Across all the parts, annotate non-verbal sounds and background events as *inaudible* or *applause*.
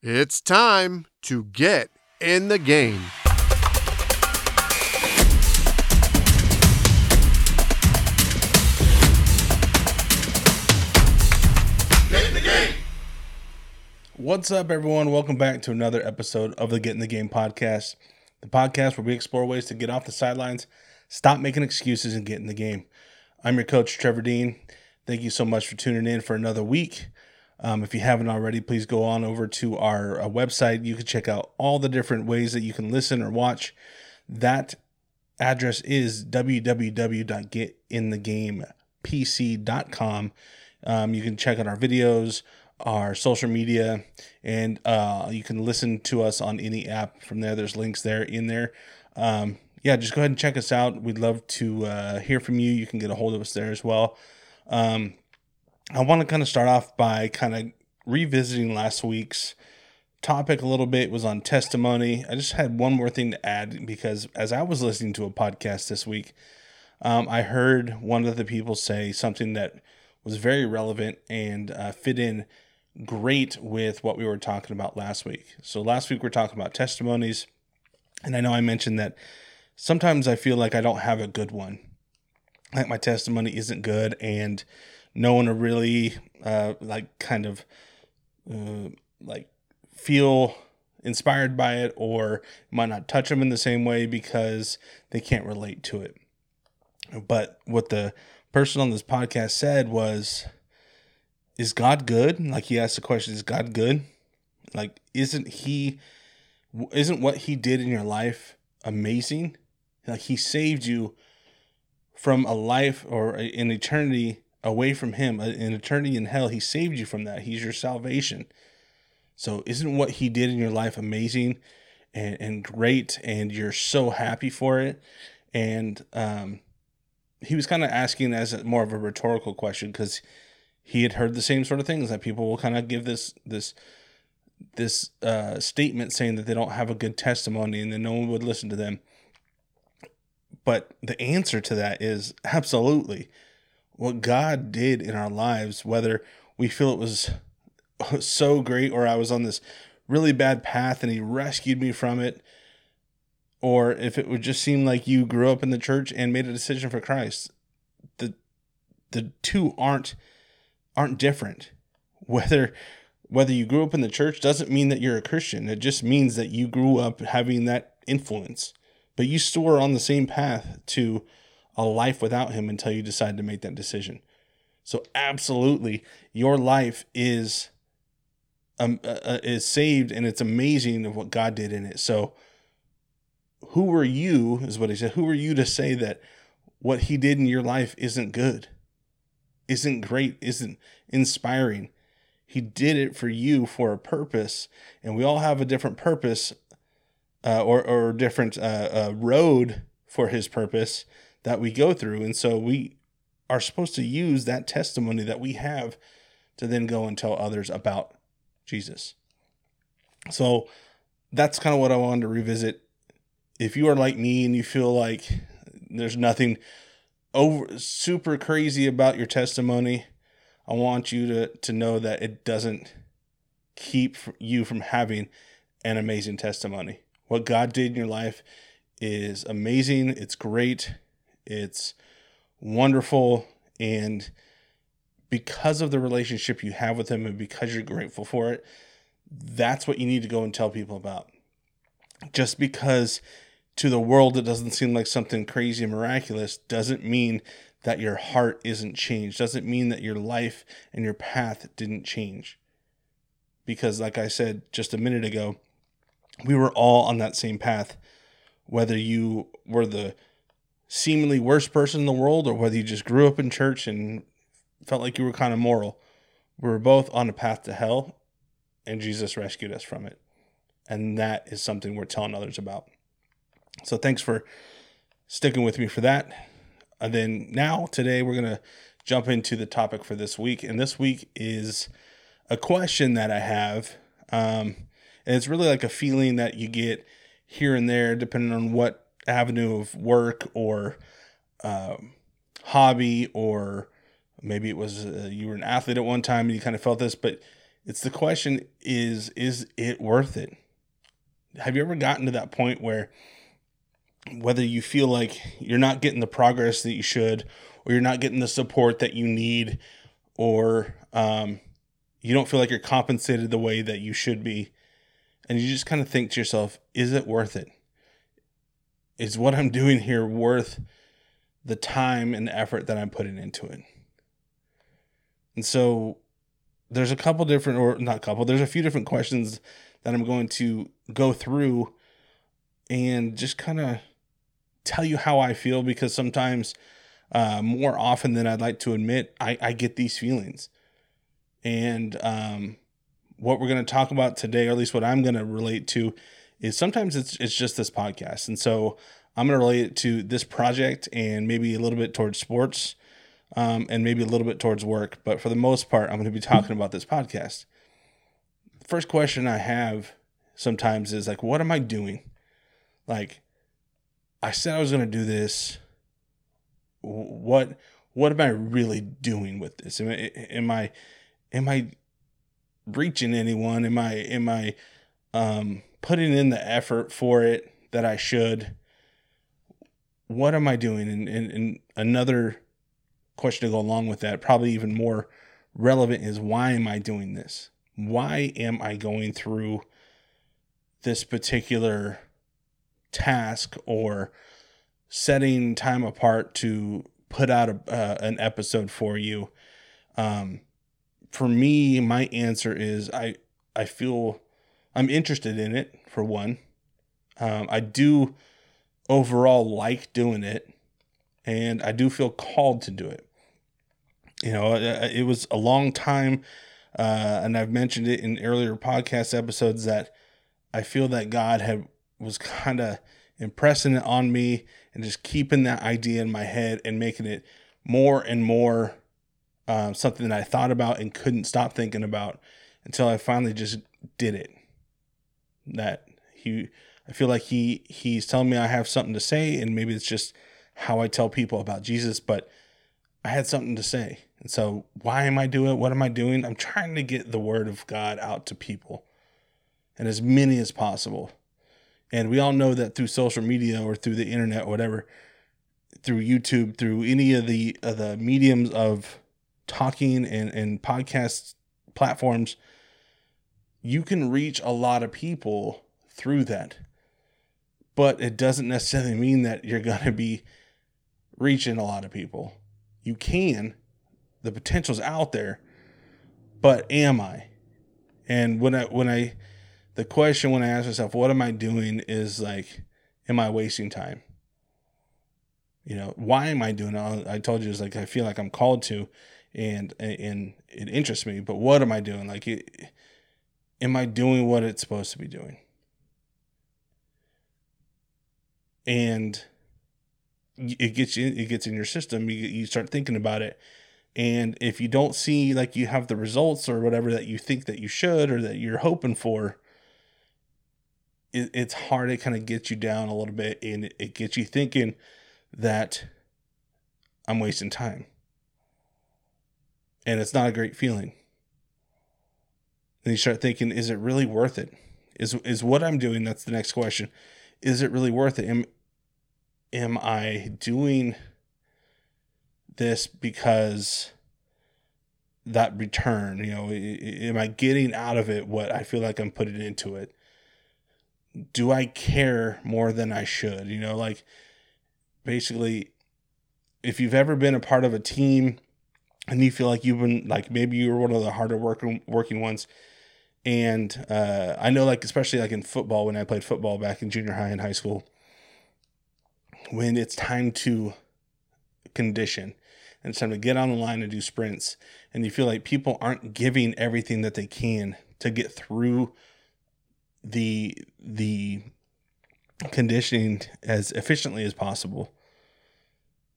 It's time to get in the game. What's up, everyone? Welcome back to another episode of the Get in the Game podcast, the podcast where we explore ways to get off the sidelines, stop making excuses, and get in the game. I'm your coach, Trevor Dean. Thank you so much for tuning in for another week. Um, if you haven't already, please go on over to our uh, website. You can check out all the different ways that you can listen or watch. That address is www.getinthegamepc.com. Um, you can check out our videos, our social media, and uh, you can listen to us on any app from there. There's links there in there. Um, yeah, just go ahead and check us out. We'd love to uh, hear from you. You can get a hold of us there as well. Um, I want to kind of start off by kind of revisiting last week's topic a little bit was on testimony. I just had one more thing to add because as I was listening to a podcast this week, um, I heard one of the people say something that was very relevant and uh, fit in great with what we were talking about last week. So last week we are talking about testimonies, and I know I mentioned that sometimes I feel like I don't have a good one, like my testimony isn't good, and no one to really uh, like kind of uh, like feel inspired by it or might not touch them in the same way because they can't relate to it. But what the person on this podcast said was, Is God good? Like he asked the question, Is God good? Like, isn't he, isn't what he did in your life amazing? Like he saved you from a life or an eternity away from him, an eternity in hell. He saved you from that. He's your salvation. So isn't what he did in your life amazing and, and great and you're so happy for it? And um, he was kind of asking as a, more of a rhetorical question because he had heard the same sort of things that people will kind of give this this this uh, statement saying that they don't have a good testimony and that no one would listen to them. But the answer to that is absolutely what God did in our lives, whether we feel it was *laughs* so great or I was on this really bad path and he rescued me from it or if it would just seem like you grew up in the church and made a decision for Christ the the two aren't aren't different. *laughs* Whether whether you grew up in the church doesn't mean that you're a Christian. It just means that you grew up having that influence. But you still are on the same path to a life without him until you decide to make that decision so absolutely your life is um, uh, uh, is saved and it's amazing of what God did in it. So who are you is what he said. Who are you to say that what he did in your life isn't good? Isn't great, isn't inspiring. He did it for you for a purpose, and we all have a different purpose uh, or or different uh, uh, road for his purpose that we go through, and so we are supposed to use that testimony that we have to then go and tell others about Jesus. So that's kind of what I wanted to revisit. If you are like me and you feel like there's nothing over super crazy about your testimony, I want you to to know that it doesn't keep you from having an amazing testimony. What God did in your life is amazing, it's great, it's wonderful and because of the relationship you have with him and because you're grateful for it, that's what you need to go and tell people about. Just because to the world it doesn't seem like something crazy and miraculous doesn't mean that your heart isn't changed, doesn't mean that your life and your path didn't change. Because, like I said just a minute ago, we were all on that same path. Whether you were the seemingly worst person in the world or whether you just grew up in church and felt like you were kind of moral. We were both on a path to hell, and Jesus rescued us from it. And that is something we're telling others about. So thanks for sticking with me for that. And then now, today, we're going to jump into the topic for this week. And this week is a question that I have. Um, and it's really like a feeling that you get here and there, depending on what avenue of work or um, hobby or maybe it was uh, you were an athlete at one time and you kind of felt this but It's the question is is it worth it? Have you ever gotten to that point where whether you feel like you're not getting the progress that you should or you're not getting the support that you need or um, you don't feel like you're compensated the way that you should be and you just kind of think to yourself is it worth it is what i'm doing here worth the time and effort that i'm putting into it. And so there's a couple different or not a couple there's a few different questions that i'm going to go through and just kind of tell you how i feel because sometimes uh, more often than i'd like to admit i, I get these feelings. And um, what we're going to talk about today or at least what i'm going to relate to is sometimes it's it's just this podcast and so i'm going to relate it to this project and maybe a little bit towards sports um, and maybe a little bit towards work. But for the most part, I'm going to be talking about this podcast. First question I have sometimes is like, what am I doing? Like, I said I was going to do this. What what am I really doing with this? Am I am I am I reaching anyone? Am I am I um, putting in the effort for it that I should? What am I doing? And, and, and another question to go along with that, probably even more relevant, is why am I doing this? Why am I going through this particular task or setting time apart to put out a, uh, an episode for you? Um, for me, my answer is I I feel I'm interested in it for one. Um, I do overall like doing it, and I do feel called to do it you know, it was a long time, uh, and I've mentioned it in earlier podcast episodes that I feel that God had was kind of impressing it on me and just keeping that idea in my head and making it more and more um, something that I thought about and couldn't stop thinking about until I finally just did it. That he, I feel like he he's telling me I have something to say, and maybe it's just how I tell people about Jesus, but I had something to say and so, why am I doing it? What am I doing? I'm trying to get the word of God out to people and as many as possible. And we all know that through social media or through the internet, or whatever, through YouTube, through any of the of the mediums of talking and, and podcast platforms, you can reach a lot of people through that. But it doesn't necessarily mean that you're going to be reaching a lot of people. You can, the potential's out there, but am I? And when I when I the question when I ask myself, what am I doing is like, am I wasting time? You know, why am I doing it? I told you it's like I feel like I'm called to and and it interests me, but what am I doing? Like it, am I doing what it's supposed to be doing? And it gets you it gets in your system. You, you start thinking about it and if you don't see like you have the results or whatever that you think that you should or that you're hoping for, it, it's hard It kind of gets you down a little bit and it, it gets you thinking that I'm wasting time. And it's not a great feeling. And you start thinking, is it really worth it? Is is what I'm doing? That's the next question. Is it really worth it? Am am I doing this because that return, you know, am I getting out of it what I feel like I'm putting into it? Do I care more than I should? You know, like basically, if you've ever been a part of a team and you feel like you've been like maybe you were one of the harder working working ones, and uh, I know like especially like in football when I played football back in junior high and high school, when it's time to condition and it's time to get on the line and do sprints and you feel like people aren't giving everything that they can to get through the the conditioning as efficiently as possible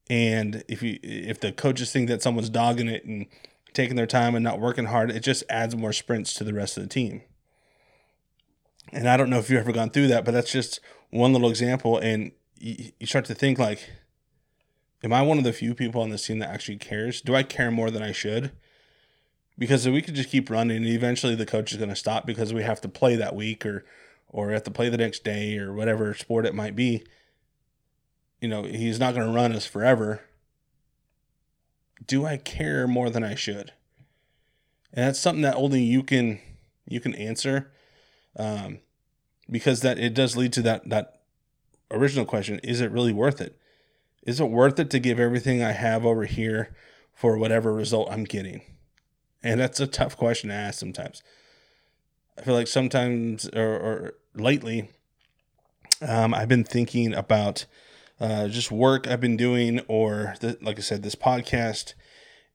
and if you if the coaches think that someone's dogging it and taking their time and not working hard it just adds more sprints to the rest of the team and i don't know if you've ever gone through that but that's just one little example and you, you start to think like am I one of the few people on this team that actually cares? Do I care more than I should? because we could just keep running and eventually the coach is going to stop because we have to play that week or or have to play the next day or whatever sport it might be you know he's not going to run us forever. Do i care more than i should? And that's something that only you can you can answer um, because that it does lead to that that original question is it really worth it? Is it worth it to give everything i have over here for whatever result i'm getting? And that's a tough question to ask sometimes. I feel like sometimes or, or lately, um, I've been thinking about uh, just work I've been doing, or like I said, this podcast,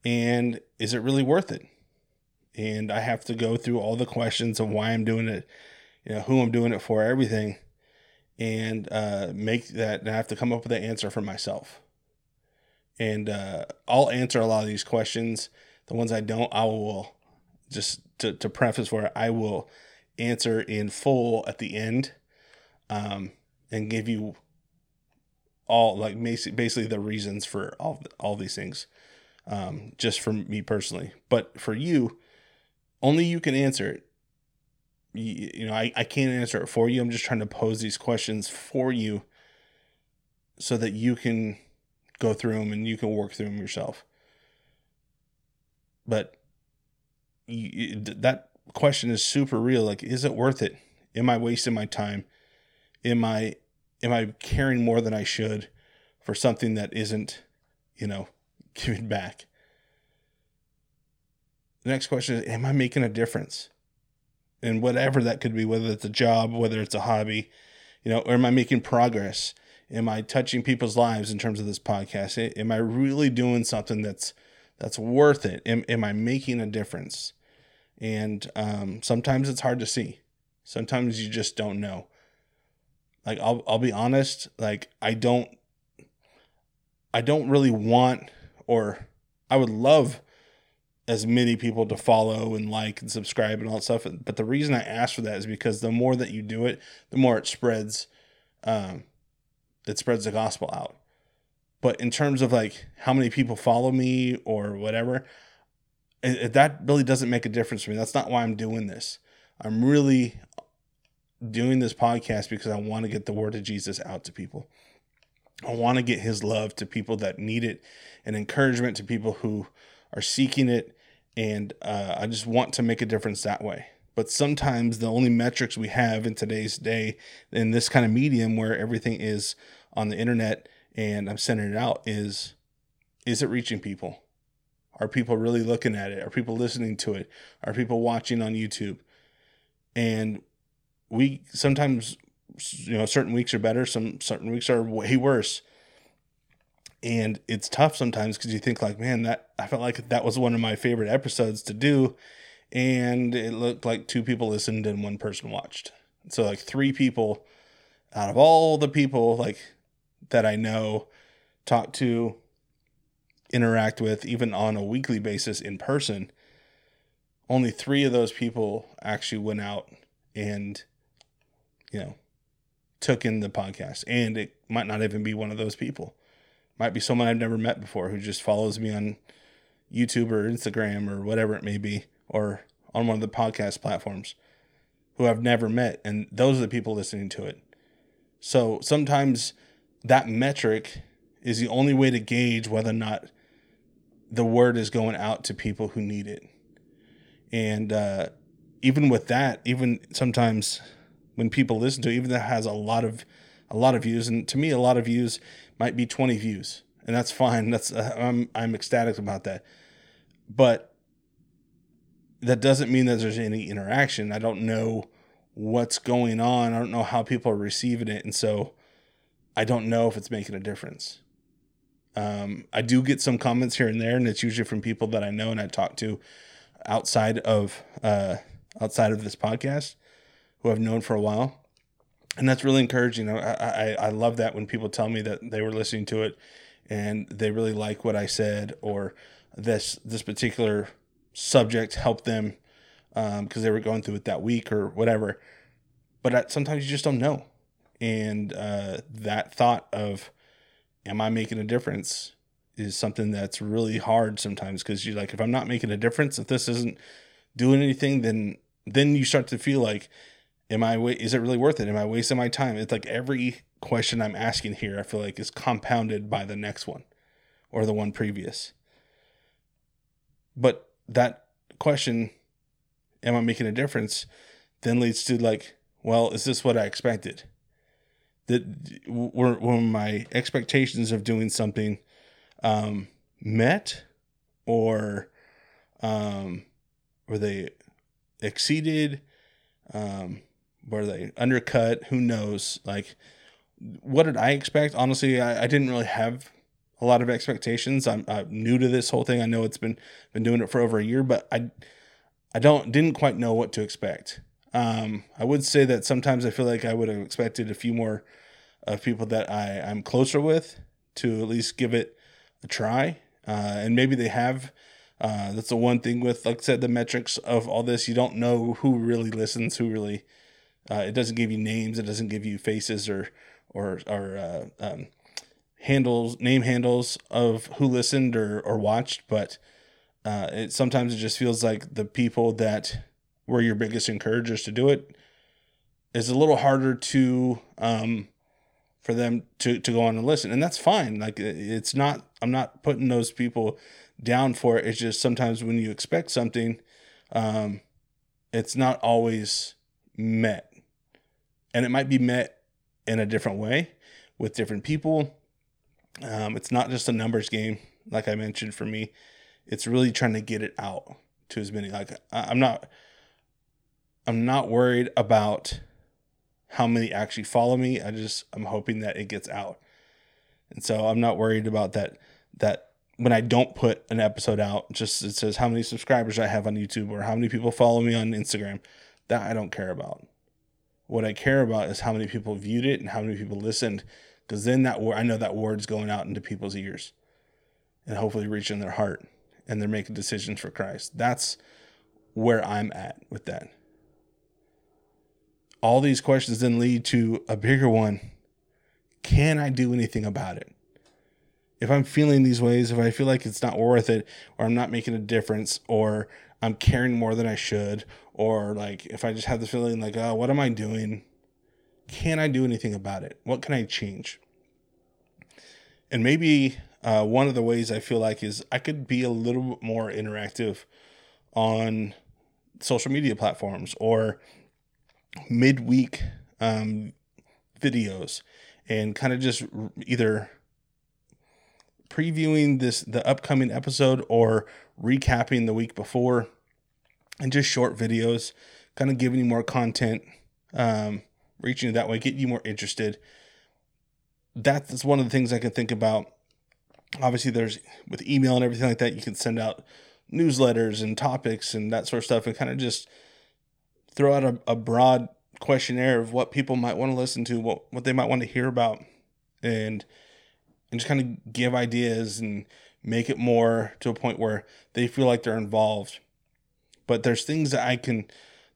and is it really worth it? And I have to go through all the questions of why I'm doing it, you know, who I'm doing it for, everything, and uh, make that. And I have to come up with an answer for myself. And uh, I'll answer a lot of these questions the ones I don't, I will just to, to preface it, I will answer in full at the end um, and give you all like basically the reasons for all all these things um, just for me personally but for you only you can answer it you, you know I, I can't answer it for you i'm just trying to pose these questions for you so that you can go through them and you can work through them yourself but you, that question is super real. Like, is it worth it? Am I wasting my time? Am I am I caring more than I should for something that isn't, you know, *laughs* giving back? The next question is, am I making a difference? And whatever that could be, whether it's a job, whether it's a hobby, you know, or am I making progress? Am I touching people's lives in terms of this podcast? Am I really doing something that's that's worth it? Am, am I making a difference? And um, sometimes it's hard to see. Sometimes you just don't know. Like I'll I'll be honest, like I don't I don't really want or I would love as many people to follow and like and subscribe and all that stuff. But the reason I ask for that is because the more that you do it, the more it spreads um it spreads the gospel out. But in terms of like how many people follow me or whatever, it, it, that really doesn't make a difference for me. That's not why I'm doing this. I'm really doing this podcast because I want to get the word of Jesus out to people. I want to get his love to people that need it and encouragement to people who are seeking it. And uh, I just want to make a difference that way. But sometimes the only metrics we have in today's day, in this kind of medium where everything is on the internet, and I'm sending it out is is it reaching people? Are people really looking at it? Are people listening to it? Are people watching on YouTube? And we sometimes you know certain weeks are better, some certain weeks are way worse. And it's tough sometimes because you think like, man, that I felt like that was one of my favorite episodes to do, and it looked like two people listened and one person watched. So like three people out of all the people like that I know, talk to, interact with, even on a weekly basis in person, only three of those people actually went out and, you know, took in the podcast. And it might not even be one of those people. Might be someone I've never met before who just follows me on YouTube or Instagram or whatever it may be, or on one of the podcast platforms who I've never met. And those are the people listening to it. So sometimes that metric is the only way to gauge whether or not the word is going out to people who need it. And uh, even with that, even sometimes when people listen to it, even that has a lot of a lot of views, and to me, a lot of views might be 20 views, and that's fine. That's uh, I'm I'm ecstatic about that, but that doesn't mean that there's any interaction. I don't know what's going on. I don't know how people are receiving it, and so I don't know if it's making a difference. Um, I do get some comments here and there, and it's usually from people that I know and I talk to outside of uh, outside of this podcast who I've known for a while, and that's really encouraging. I, I I love that when people tell me that they were listening to it and they really like what I said or this this particular subject helped them because um, they were going through it that week or whatever. But I, sometimes you just don't know and uh, that thought of am i making a difference is something that's really hard sometimes because you're like, if I'm not making a difference, if this isn't doing anything, then then you start to feel like, am I is it really worth it? Am I wasting my time? It's like every question I'm asking here, I feel like is compounded by the next one or the one previous. But that question, am I making a difference, then leads to like, well, is this what I expected? That were, were my expectations of doing something um, met or um, were they exceeded? Um, were they undercut? Who knows? Like, what did I expect? Honestly, I, I didn't really have a lot of expectations. I'm, I'm, new to this whole thing. I know it's been been doing it for over a year, but I I don't didn't quite know what to expect. Um, I would say that sometimes I feel like I would have expected a few more of people that I I'm closer with to at least give it a try, uh, and maybe they have. Uh, that's the one thing with, like I said, the metrics of all this. You don't know who really listens, who really. Uh, it doesn't give you names. It doesn't give you faces or or or uh, um, handles, name handles of who listened or or watched, but uh, it sometimes it just feels like the people that were your biggest encouragers to do it is a little harder to um, for them to to go on and listen, and that's fine. Like it's not, I'm not putting those people down for it. It's just sometimes when you expect something, um, it's not always met, and it might be met in a different way with different people. Um, it's not just a numbers game, like I mentioned for me. It's really trying to get it out to as many. Like I'm not, I'm not worried about how many actually follow me. I just I'm hoping that it gets out, and so I'm not worried about that. That when I don't put an episode out, just it says how many subscribers I have on YouTube or how many people follow me on Instagram. That I don't care about. What I care about is how many people viewed it and how many people listened, because then that word, I know that word's going out into people's ears, and hopefully reaching their heart, and they're making decisions for Christ. That's where I'm at with that. All these questions then lead to a bigger one. Can I do anything about it? If I'm feeling these ways, if I feel like it's not worth it, or I'm not making a difference, or I'm caring more than I should, or like if I just have the feeling like, oh, what am I doing? Can I do anything about it? What can I change? And maybe uh, one of the ways I feel like is I could be a little bit more interactive on social media platforms or midweek um, videos and kind of just either previewing this the upcoming episode or recapping the week before and just short videos, kind of giving you more content, um, reaching you that way, getting you more interested. That's one of the things I can think about. Obviously, there's with email and everything like that, you can send out newsletters and topics and that sort of stuff and kind of just throw out a, a broad questionnaire of what people might want to listen to, what, what they might want to hear about, and and just kind of give ideas and make it more to a point where they feel like they're involved but there's things that I can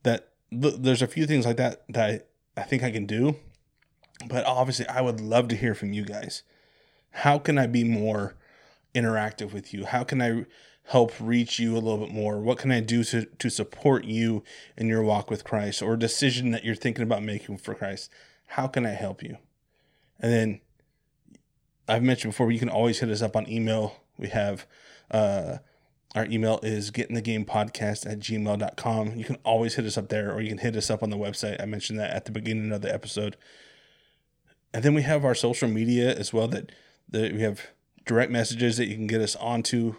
that there's a few things like that that I, I think I can do. But obviously, I would love to hear from you guys. How can I be more interactive with you? How can I help reach you a little bit more? What can I do to, to support you in your walk with Christ or decision that you're thinking about making for Christ? How can I help you? And then I've mentioned before, you can always hit us up on email. We have uh, our email is getinthegamepodcast at gmail.com. You can always hit us up there or you can hit us up on the website. I mentioned that at the beginning of the episode. And then we have our social media as well that, that we have direct messages that you can get us onto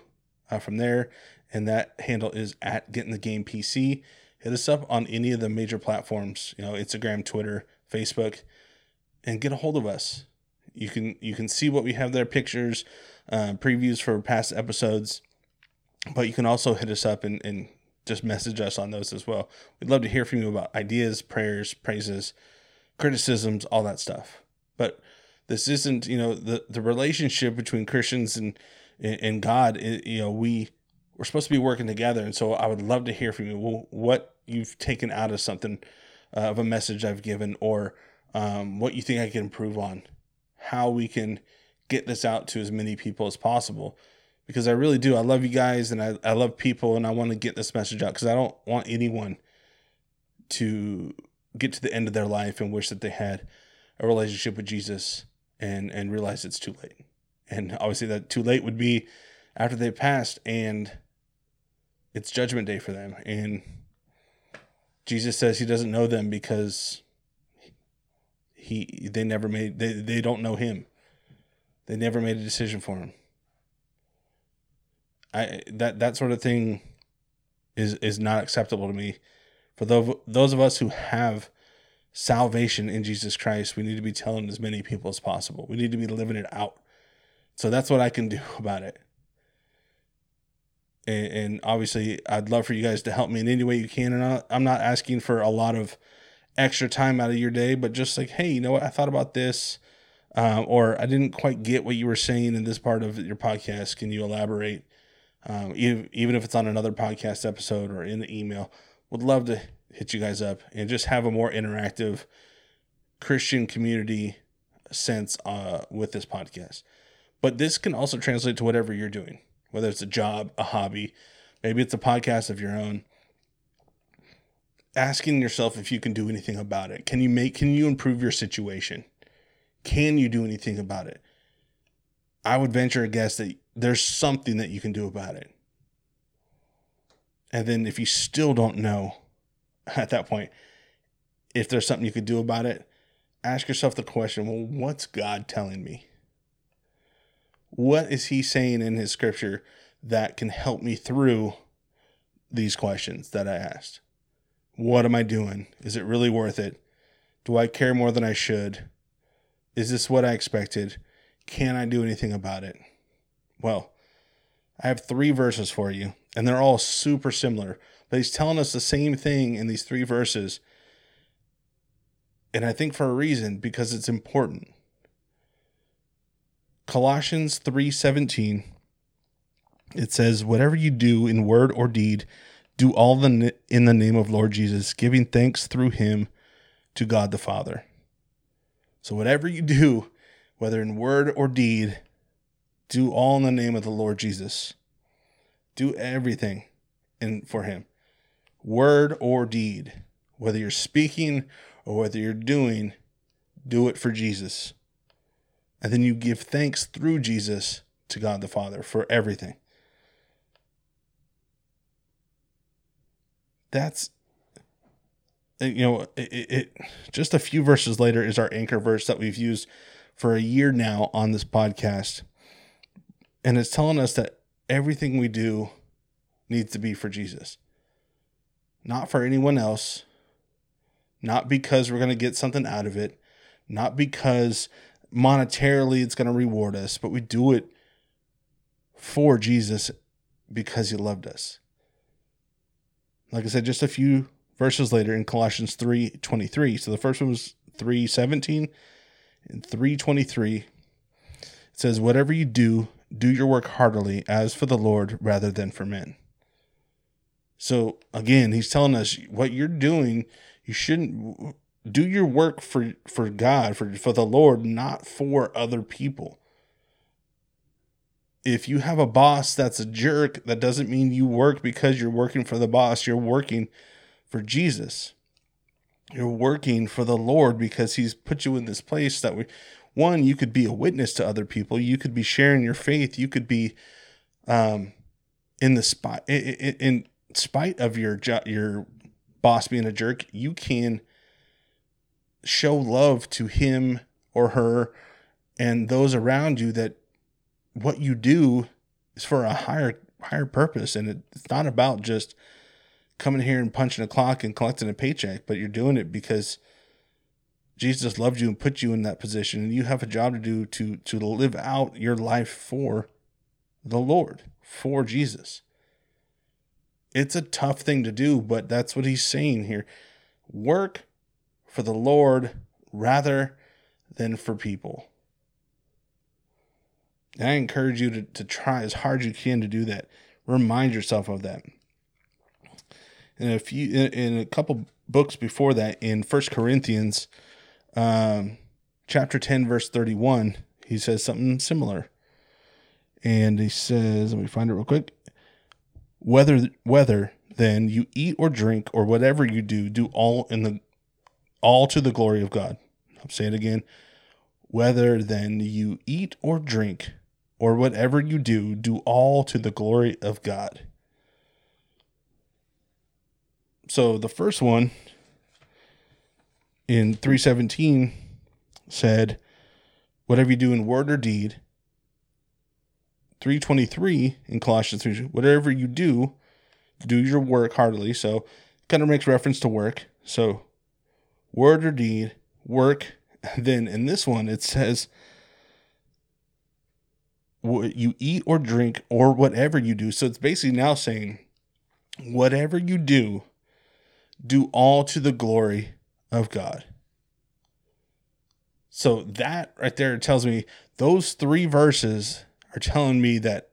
uh, from there. And that handle is at getting the game PC. Hit us up on any of the major platforms, you know, Instagram, Twitter, Facebook, and get a hold of us. You can you can see what we have there, pictures, uh, previews for past episodes but you can also hit us up and, and just message us on those as well. We'd love to hear from you about ideas, prayers, praises, criticisms, all that stuff. But this isn't, you know, the, the relationship between Christians and and God. It, you know, we we're supposed to be working together, and so I would love to hear from you. What you've taken out of something uh, of a message I've given, or um, what you think I can improve on, how we can get this out to as many people as possible because I really do. I love you guys and I, I love people and I want to get this message out because I don't want anyone to get to the end of their life and wish that they had a relationship with Jesus and and realize it's too late. And obviously that too late would be after they passed and it's judgment day for them and Jesus says he doesn't know them because he they never made they, they don't know him. They never made a decision for him. I that that sort of thing is is not acceptable to me. For those those of us who have salvation in Jesus Christ, we need to be telling as many people as possible. We need to be living it out. So that's what I can do *laughs* about it. And, and obviously, I'd love for you guys to help me in any way you can. And I'm not asking for a lot of extra time out of your day, but just like, hey, you know what? I thought about this, um, or I didn't quite get what you were saying in this part of your podcast. Can you elaborate? Um, even, if it's on another podcast episode or in the email, would love to hit you guys up and just have a more interactive Christian community sense uh, with this podcast. But this can also translate to whatever you're doing, whether it's a job, a hobby, maybe it's a podcast of your own. Asking yourself if you can do anything about it. Can you make can you improve your situation? Can you do anything about it? I would venture a guess that there's something that you can do about it. And then if you still don't know *laughs* at that point, if there's something you could do about it, ask yourself the question well, what's God telling me? What is He saying in His scripture that can help me through these questions that I asked? What am I doing? Is it really worth it? Do I care more than I should? Is this what I expected? Can I do anything about it? Well, I have three verses for you, and they're all super similar, but he's telling us the same thing in these three verses. And I think for a reason, because it's important. Colossians 3:17 it says whatever you do in word or deed do all the in the name of Lord Jesus giving thanks through him to God the Father. So whatever you do whether in word or deed do all in the name of the Lord Jesus. Do everything in for him. Word or deed, whether you're speaking or whether you're doing, do it for Jesus. And then you give thanks through Jesus to God the Father for everything. That's you know it, it, just a few verses later is our anchor verse that we've used for a year now on this podcast and it's telling us that everything we do needs to be for Jesus, not for anyone else, not because we're going to get something out of it, not because monetarily it's going to reward us, but we do it for Jesus because he loved us. Like I said, just a few verses later in Colossians 3:23. So the first one was 3:17 and 3:23. It says, "Whatever you do, do your work heartily as for the Lord rather than for men. So again, he's telling us what you're doing, you shouldn't do your work for for God, for for the Lord, not for other people. If you have a boss that's a jerk, that doesn't mean you work because you're working for the boss. You're working for Jesus. You're working for the Lord because he's put you in this place that we one, you could be a witness to other people. You could be sharing your faith. You could be, um, in the spot in, in spite of your your boss being a jerk, you can show love to him or her and those around you that what you do is for a higher higher purpose and it's not about just coming here and punching a clock and collecting a paycheck but you're doing it because Jesus loved you and put you in that position, and you have a job to do to to live out your life for the Lord, for Jesus. It's a tough thing to do, but that's what he's saying here. Work for the Lord rather than for people. And I encourage you to, to try as hard as you can to do that. Remind yourself of that. And a few in, in a couple books before that, in First Corinthians, um, chapter 10, verse 31, he says something similar. And he says, let me find it real quick. Whether whether then you eat or drink or whatever you do, do all in the all to the glory of God. I'll say it again. Whether then you eat or drink or whatever you do, do all to the glory of God. So the first one in 317 said, whatever you do in word or deed. 323 in Colossians 3, whatever you do, do your work heartily. So kind of makes reference to work. So word or deed, work. *laughs* Then in this one, it says, what you eat or drink or whatever you do. So it's basically now saying, whatever you do, do all to the glory of God. So that right there tells me those three verses are telling me that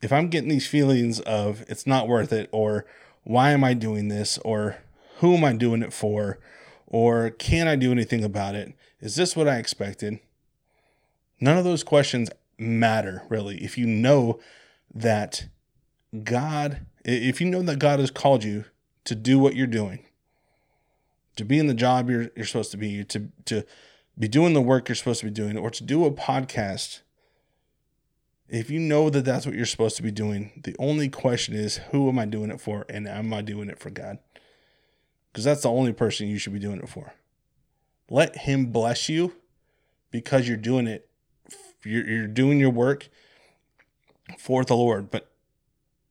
if I'm getting these feelings of it's not worth it, or why am I doing this, or who am I doing it for, or can I do anything about it? Is this what I expected? None of those questions matter really. If you know that God, if you know that God has called you to do what you're doing, to be in the job you're, you're supposed to be, to, to be doing the work you're supposed to be doing, or to do a podcast, if you know that that's what you're supposed to be doing, the only question is, who am I doing it for? And am I doing it for God? Because that's the only person you should be doing it for. Let Him bless you because you're doing it. You're, you're doing your work for the Lord. But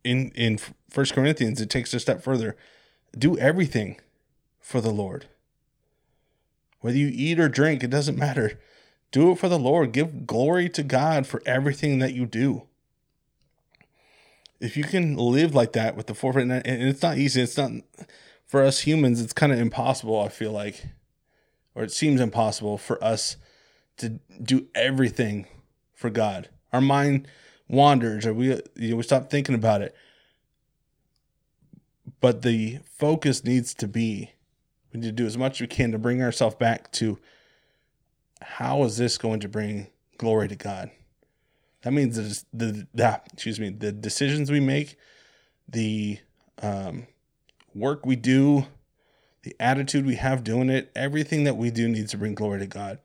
in in First Corinthians, it takes a step further. Do everything for the Lord. Whether you eat or drink, it doesn't matter. Do it for the Lord. Give glory to God for everything that you do. If you can live like that with the forefront, and it's not easy, it's not for us humans, it's kind of impossible, I feel like, or it seems impossible for us to do everything for God. Our mind wanders, or we you know, we stop thinking about it. But the focus needs to be we need to do as much as we can to bring ourselves back to how is this going to bring glory to God? That means the the that excuse me the decisions we make, the um, work we do, the attitude we have doing it, everything that we do needs to bring glory to God.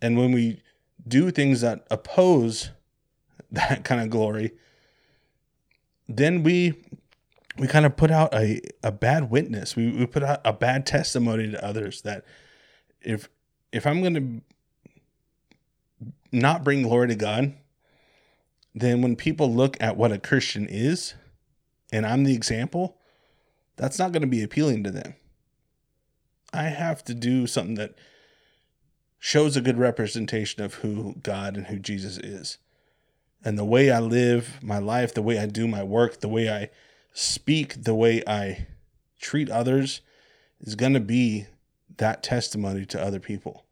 And when we do things that oppose *laughs* that kind of glory, then we we kind of put out a, a bad witness. We, we put out a bad testimony to others that if if I'm going to not bring glory to God, then when people look at what a Christian is and I'm the example, that's not going to be appealing to them. I have to do something that shows a good representation of who God and who Jesus is. And the way I live my life, the way I do my work, the way I speak, the way I treat others is going to be that testimony to other people.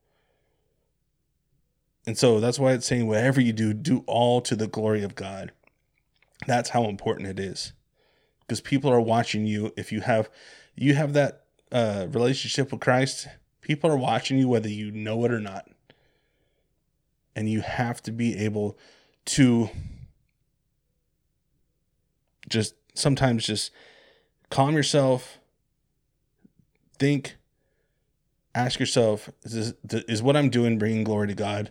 And so that's why it's saying, whatever you do, do all to the glory of God. That's how important it is. Because people are watching you. If you have you have that uh, relationship with Christ, people are watching you whether you know it or not. And you have to be able to just sometimes just calm yourself, think, ask yourself, is, this, is what I'm doing bringing glory to God?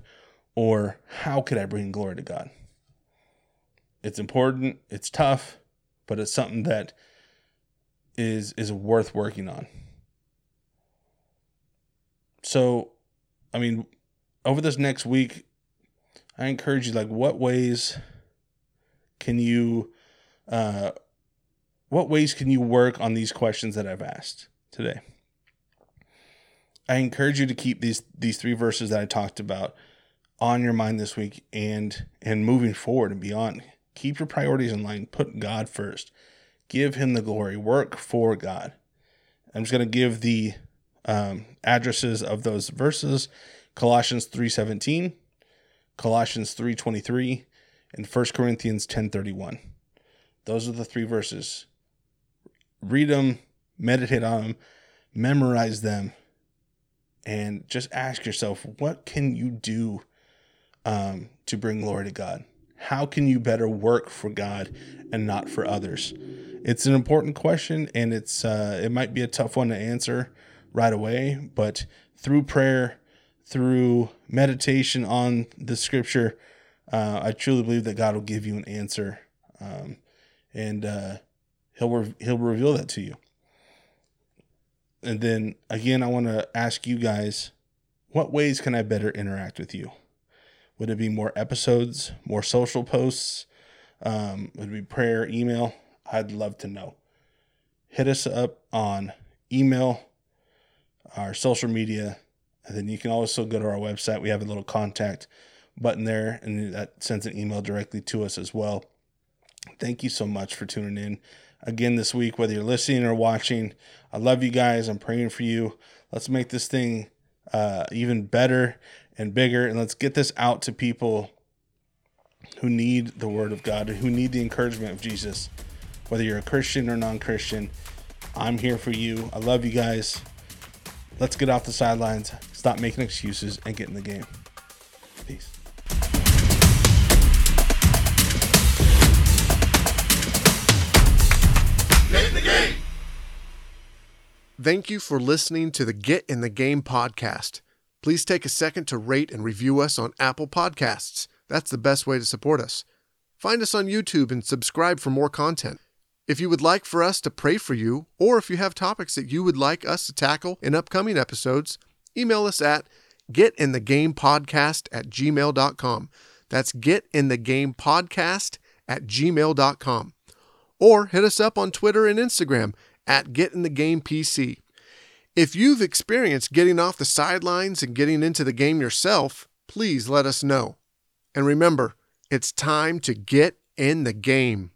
Or how could I bring glory to God? It's important, it's tough, but it's something that is is worth working on. So, I mean, over this next week, I encourage you like what ways can you uh what ways can you work on these questions that I've asked today? I encourage you to keep these these three verses that I talked about on your mind this week and and moving forward and beyond. Keep your priorities in line. Put God first. Give him the glory. Work for God. I'm just going to give the um, addresses of those verses. Colossians 3:17, Colossians 3:23, and 1 Corinthians 10:31. Those are the three verses read them, meditate on them, memorize them, and just ask yourself, what can you do um, to bring glory to God? How can you better work for God and not for others? It's an important question, and it's uh, it might be a tough one to answer right away, but through prayer, through meditation on the Scripture, uh, I truly believe that God will give you an answer, um, and uh, He'll re- He'll reveal that to you. And then again, I want to ask you guys, what ways can I better interact with you? Would it be more episodes, more social posts? Um, would it be prayer, email? I'd love to know. Hit us up on email, our social media, and then you can also go to our website. We have a little contact button there, and that sends an email directly to us as well. Thank you so much for tuning in again this week, whether you're listening or watching. I love you guys. I'm praying for you. Let's make this thing uh, even better and bigger, and let's get this out to people who need the Word of God, who need the encouragement of Jesus. Whether you're a Christian or non Christian, I'm here for you. I love you guys. Let's get off the sidelines, stop making excuses, and get in the game. Peace. Thank you for listening to the Get in the Game podcast. Please take a second to rate and review us on Apple Podcasts. That's the best way to support us. Find us on YouTube and subscribe for more content. If you would like for us to pray for you, or if you have topics that you would like us to tackle in upcoming episodes, email us at getinthegamepodcast at gmail.com. That's getinthegamepodcast at gmail.com. Or hit us up on Twitter and Instagram at getinthegamepc. If you've experienced getting off the sidelines and getting into the game yourself, please let us know. And remember, it's time to get in the game.